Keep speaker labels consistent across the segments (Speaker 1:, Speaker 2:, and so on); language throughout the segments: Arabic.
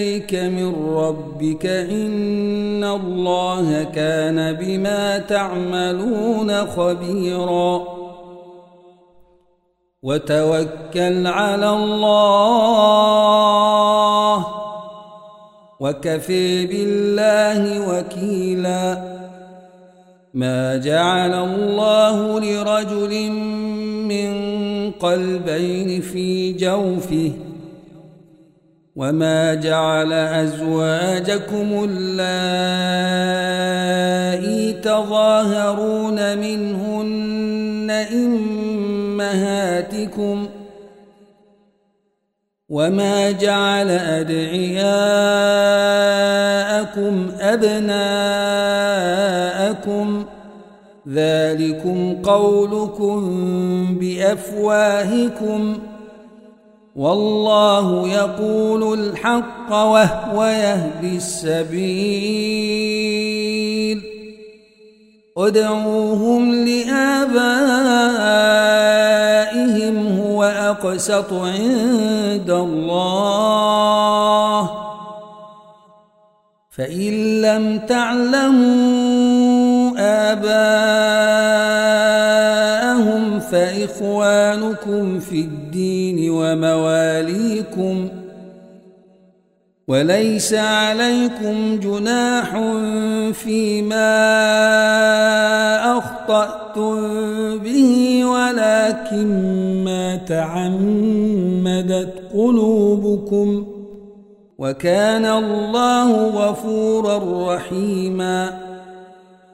Speaker 1: إليك من ربك إن الله كان بما تعملون خبيرا. وتوكل على الله وكفي بالله وكيلا. ما جعل الله لرجل من قلبين في جوفه وما جعل أزواجكم اللائي تظاهرون منهن إمهاتكم وما جعل أدعياءكم أبناءكم ذلكم قولكم بأفواهكم والله يقول الحق وهو يهدي السبيل. ادعوهم لآبائهم هو أقسط عند الله. فإن لم تعلموا آباءهم فإخوانكم في الدين ومواليكم وليس عليكم جناح فيما أخطأتم به ولكن ما تعمدت قلوبكم وكان الله غفورا رحيما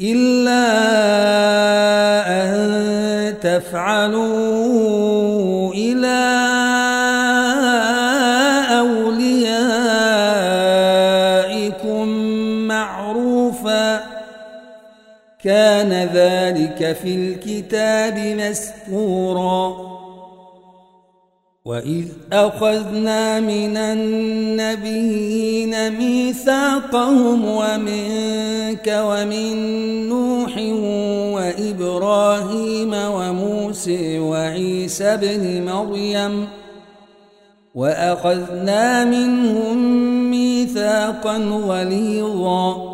Speaker 1: إلا أن تفعلوا إلى أوليائكم معروفا كان ذلك في الكتاب مسطورا وإذ أخذنا من النبيين ميثاقهم ومنك ومن نوح وإبراهيم وموسى وعيسى بن مريم وأخذنا منهم ميثاقا غليظا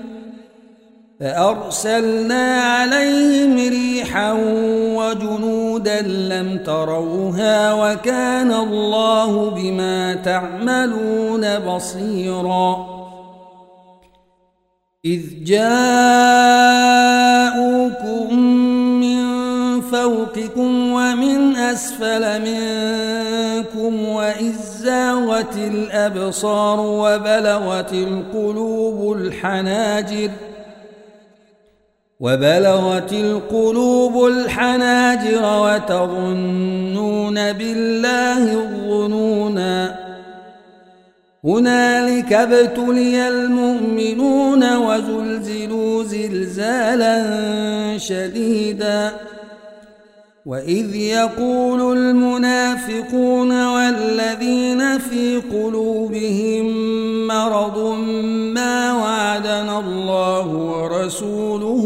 Speaker 1: فأرسلنا عليهم ريحا وجنودا لم تروها وكان الله بما تعملون بصيرا. إذ جاءوكم من فوقكم ومن أسفل منكم وإذ زاغت الأبصار وبلغت القلوب الحناجر ۖ وبلغت القلوب الحناجر وتظنون بالله الظنونا هنالك ابتلي المؤمنون وزلزلوا زلزالا شديدا وإذ يقول المنافقون والذين في قلوبهم مرض ما وعدنا الله ورسوله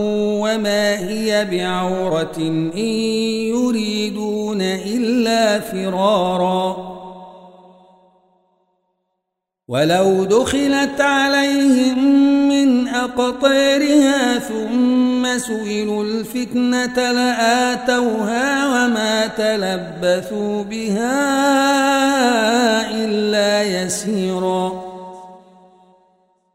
Speaker 1: وما هي بعورة إن يريدون إلا فرارا ولو دخلت عليهم من أقطارها ثم سئلوا الفتنة لآتوها وما تلبثوا بها إلا يسيرا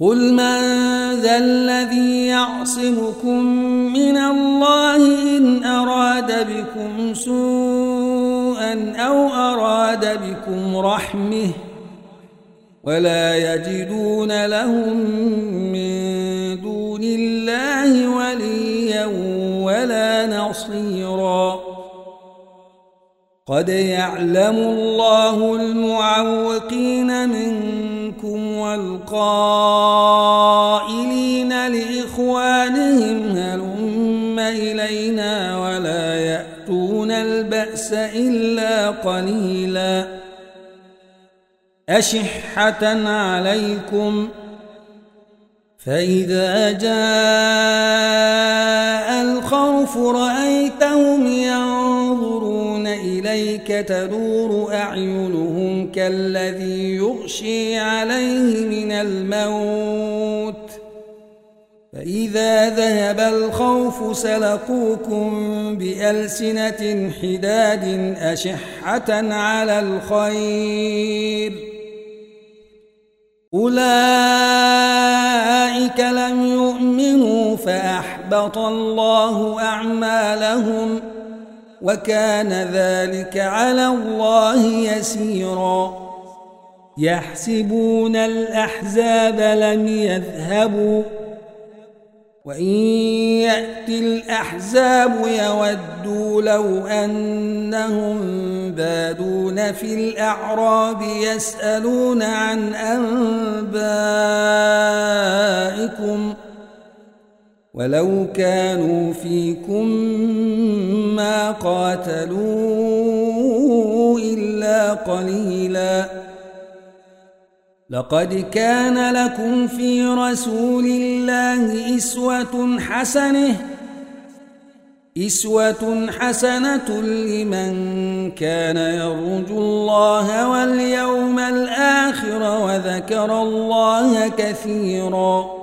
Speaker 1: قل من ذا الذي يعصمكم من الله إن أراد بكم سوءا أو أراد بكم رحمه ولا يجدون لهم من دون الله وليا ولا نصيرا قد يعلم الله المعوقين منكم والقائلين لإخوانهم هلم إلينا ولا يأتون البأس إلا قليلاً أشحة عليكم فإذا جاء الخوف رأيتهم ينظرون إليك تدور أعينهم كالذي يغشي عليه من الموت. فإذا ذهب الخوف سلقوكم بألسنة حداد أشحة على الخير. أولئك لم يؤمنوا فأحبط الله أعمالهم. وكان ذلك على الله يسيرا. يحسبون الأحزاب لم يذهبوا. وإن يأتي الأحزاب يودوا لو أنهم بادون في الأعراب يسألون عن أنبائكم. ولو كانوا فيكم ما قاتلوا إلا قليلاً. لقد كان لكم في رسول الله إسوة حسنة إسوة حسنة لمن كان يرجو الله واليوم الآخر وذكر الله كثيرا.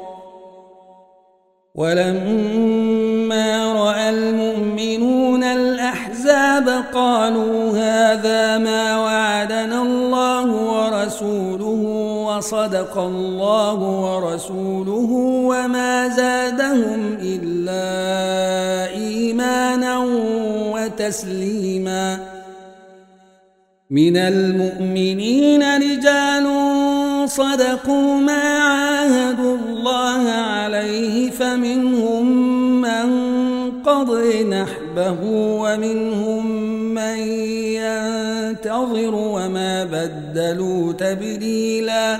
Speaker 1: ولما رأى المؤمنون الأحزاب قالوا هذا ما وعدنا الله ورسوله وصدق الله ورسوله وما زادهم إلا إيمانا وتسليما. من المؤمنين رجال صدقوا ما عاهدوا الله عليه فمنهم من قضي نحبه ومنهم من ينتظر وما بدلوا تبديلا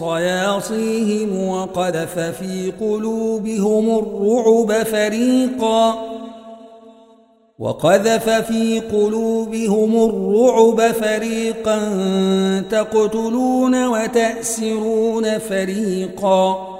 Speaker 1: صياصيهم وقذف في قلوبهم الرعب فريقا. وقذف في قلوبهم الرعب فريقا تقتلون وتأسرون فريقا.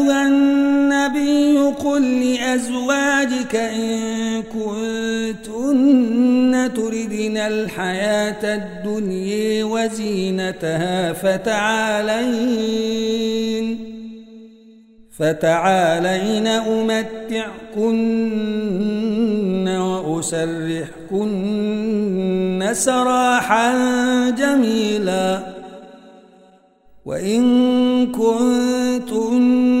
Speaker 1: لأزواجك إن كنتن تردن الحياة الدنيا وزينتها فتعالين فتعالين أمتعكن وأسرحكن سراحا جميلا وإن كنتن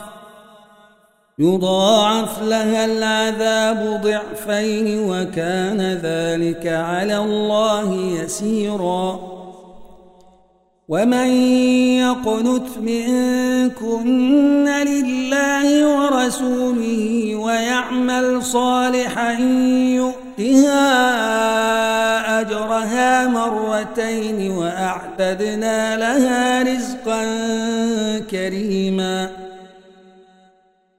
Speaker 1: يضاعف لها العذاب ضعفين وكان ذلك على الله يسيرا. ومن يقنت منكن لله ورسوله ويعمل صالحا يؤتها أجرها مرتين وأعتدنا لها رزقا كريما.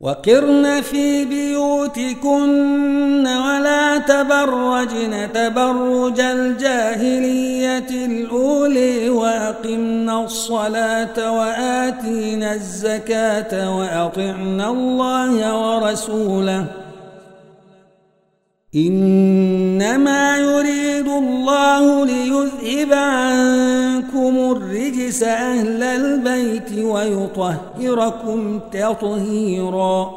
Speaker 1: وقرن في بيوتكن ولا تبرجن تبرج الجاهلية الأولي وأقمنا الصلاة وآتينا الزكاة وأطعنا الله ورسوله. إنما يريد الله ليذهب عنكم الرجس أهل البيت ويطهركم تطهيرا.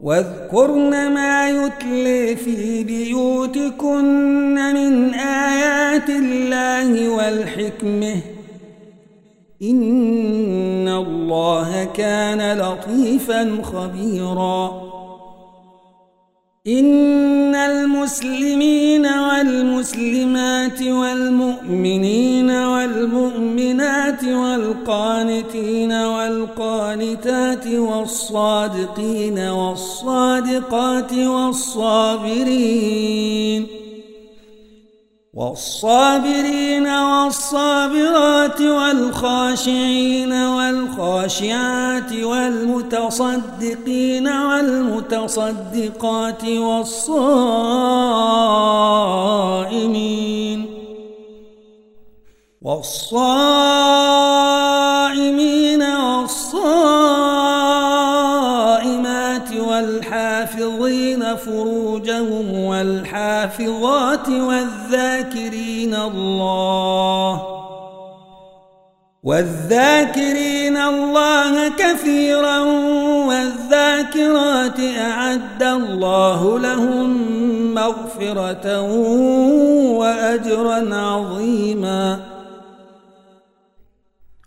Speaker 1: واذكرن ما يتلي في بيوتكن من آيات الله والحكمة. إن الله كان لطيفا خبيراً. إن المسلمين والمسلمات والمؤمنين والمؤمنات والقانتين والقانتات والصادقين والصادقات والصابرين والصابرين والصابرات والخاشعين والخاشعات والمتصدقين والمتصدقات والصائمين والصائمين والصائمات والحافظين فروجهم والحافظات والذاكرين الله والذاكرين الله كثيرا والذاكرات أعد الله لهم مغفرة وأجرا عظيما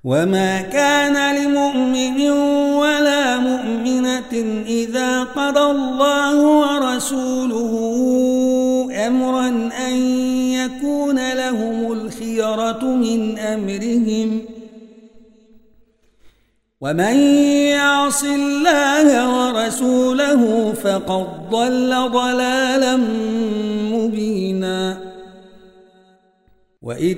Speaker 1: وما كان لمؤمن ورسوله أمرا أن يكون لهم الخيرة من أمرهم. ومن يعص الله ورسوله فقد ضل ضلالا مبينا. وإذ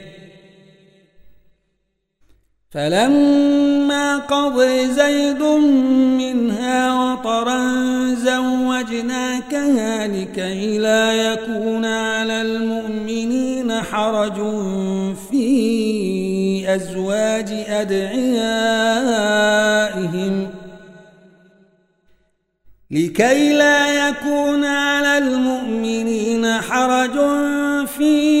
Speaker 1: فلما قضي زيد منها وطرا زوجناكها لكي لا يكون على المؤمنين حرج في أزواج أدعيائهم. لكي لا يكون على المؤمنين حرج في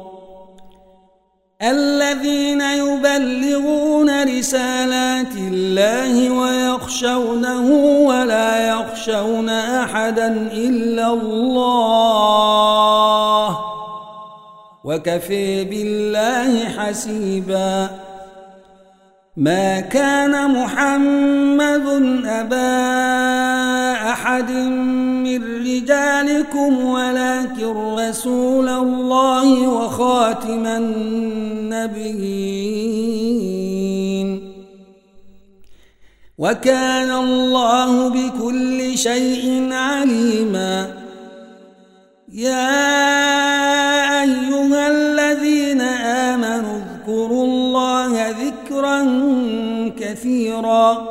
Speaker 1: الذين يبلغون رسالات الله ويخشونه ولا يخشون أحدا إلا الله وكفي بالله حسيباً. ما كان محمد أبا أحد من رجالكم ولكن رسول الله وخاتم النبيين. وكان الله بكل شيء عليما. يا أيها الذين آمنوا اذكروا الله ذكرا كثيرا.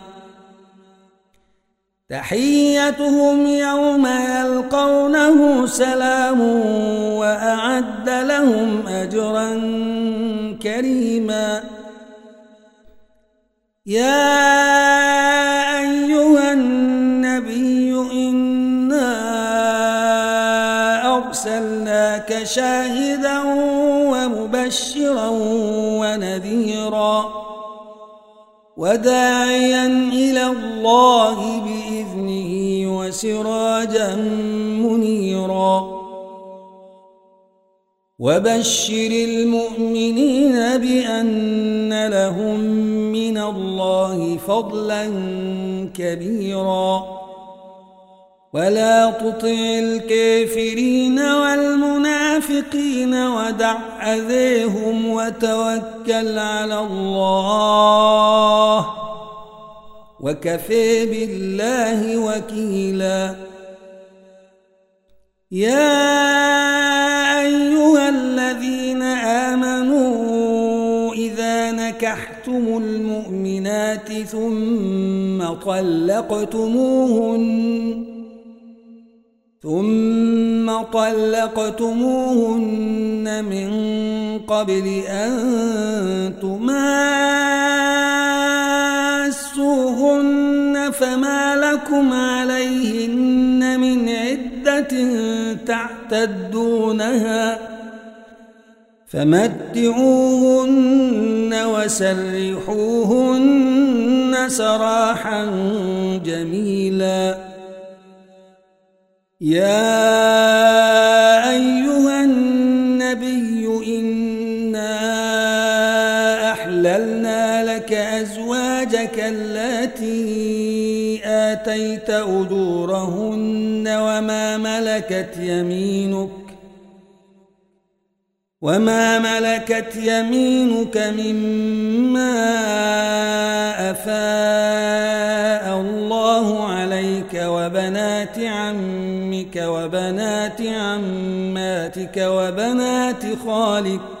Speaker 1: تحيتهم يوم يلقونه سلام وأعد لهم أجرا كريما. يا أيها النبي إنا أرسلناك شاهدا ومبشرا ونذيرا وداعيا إلى الله بإذنه. وسراجا منيرا. وبشر المؤمنين بأن لهم من الله فضلا كبيرا. ولا تطع الكافرين والمنافقين ودع أذيهم وتوكل على الله. وكفى بالله وكيلا. يا أيها الذين آمنوا إذا نكحتم المؤمنات ثم طلقتموهن ثم طلقتموهن من قبل أن تماسوهن فما لكم عليهن من عدة تعتدونها فمتعوهن وسرحوهن سراحا جميلا. يا أيها النبي إنا أحللنا لك أزواجك آتيت أجورهن وما ملكت يمينك وما ملكت يمينك مما أفاء الله عليك وبنات عمك وبنات عماتك وبنات خالك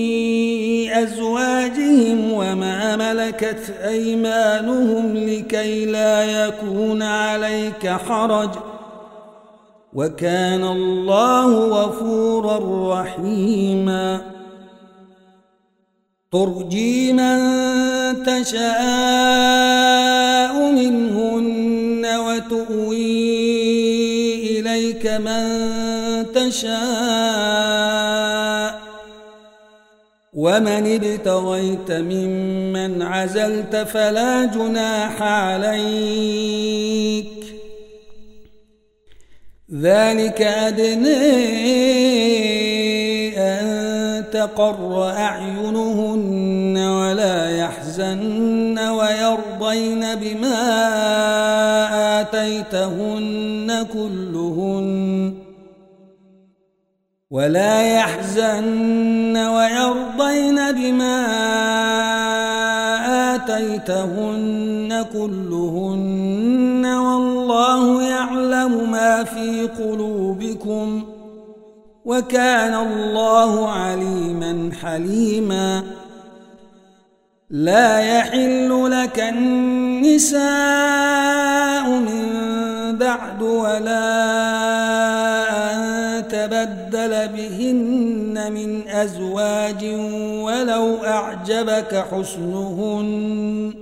Speaker 1: أزواجهم وما ملكت أيمانهم لكي لا يكون عليك حرج. وكان الله غفورا رحيما. ترجي من تشاء منهن وتؤوي إليك من تشاء. ومن ابتغيت ممن عزلت فلا جناح عليك ذلك أدنى أن تقر أعينهن ولا يحزن ويرضين بما آتيتهن كلهن ولا يحزن ويرضين بما آتيتهن كلهن والله يعلم ما في قلوبكم ۖ وكان الله عليما حليما. لا يحل لك النساء من بعد ولا تبدل بهن من أزواج ولو أعجبك حسنهن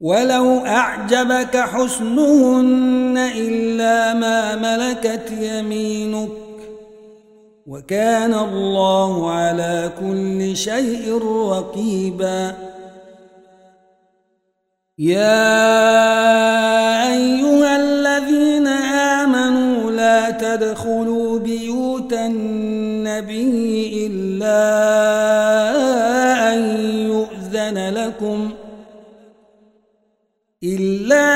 Speaker 1: ولو أعجبك حسنهن إلا ما ملكت يمينك وكان الله على كل شيء رقيبا يا أيها الذين تدخلوا بيوت النبي إلا أن يؤذن لكم ۖ إلا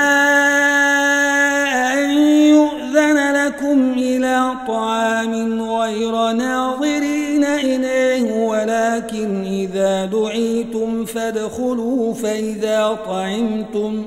Speaker 1: أن يؤذن لكم إلى طعام غير ناظرين إليه ولكن إذا دعيتم فادخلوا فإذا طعمتم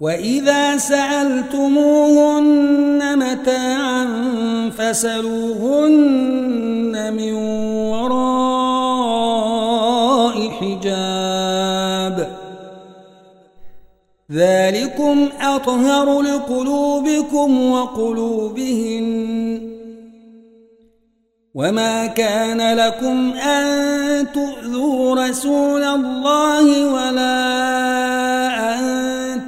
Speaker 1: وإذا سألتموهن متاعا فسلوهن من وراء حجاب. ذلكم أطهر لقلوبكم وقلوبهن. وما كان لكم أن تؤذوا رسول الله ولا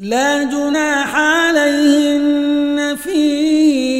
Speaker 1: لا جناح عليهن في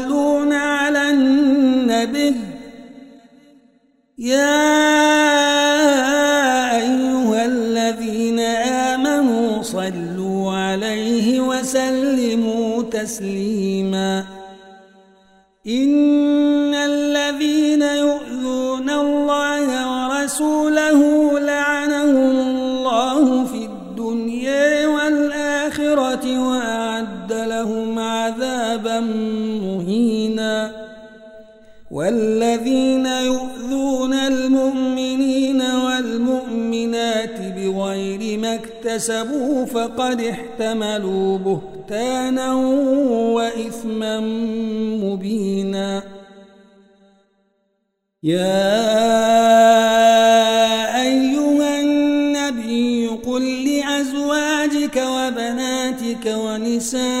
Speaker 1: تسليما اكتسبوا فقد احتملوا بهتانا وإثما مبينا. يا أيها النبي قل لأزواجك وبناتك ونساء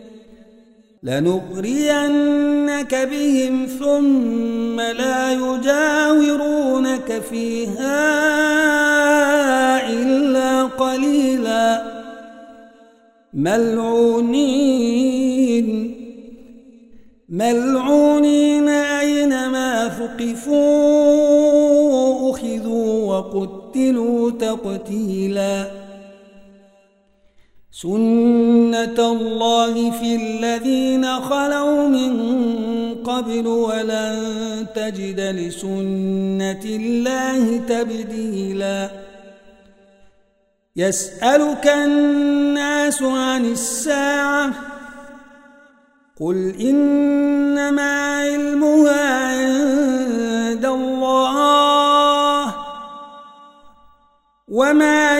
Speaker 1: لنغرينك بهم ثم لا يجاورونك فيها إلا قليلا. ملعونين. ملعونين أينما ثقفوا أخذوا وقتلوا تقتيلا. سنة الله في الذين خلوا من قبل ولن تجد لسنة الله تبديلا يسألك الناس عن الساعة قل إنما علمها عند الله وما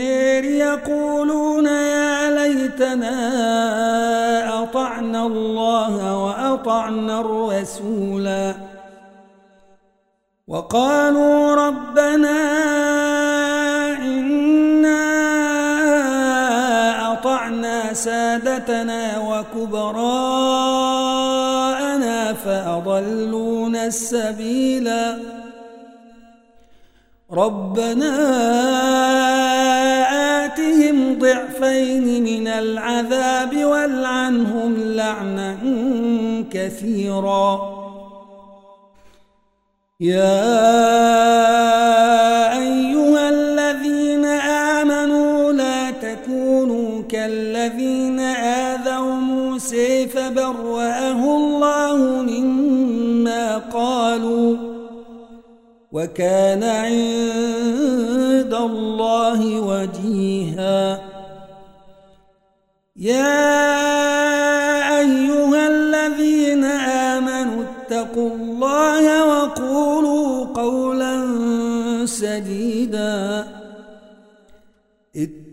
Speaker 1: النير يقولون يا ليتنا أطعنا الله وأطعنا الرسولا وقالوا ربنا إنا أطعنا سادتنا وكبراءنا فأضلونا السبيلا. ربنا آتهم ضعفين من العذاب والعنهم لعنا كثيرا. يا أيها الذين آمنوا لا تكونوا كالذين آذوا موسى فبرأه وكان عند الله وجيها. يا أيها الذين آمنوا اتقوا الله وقولوا قولا سديدا.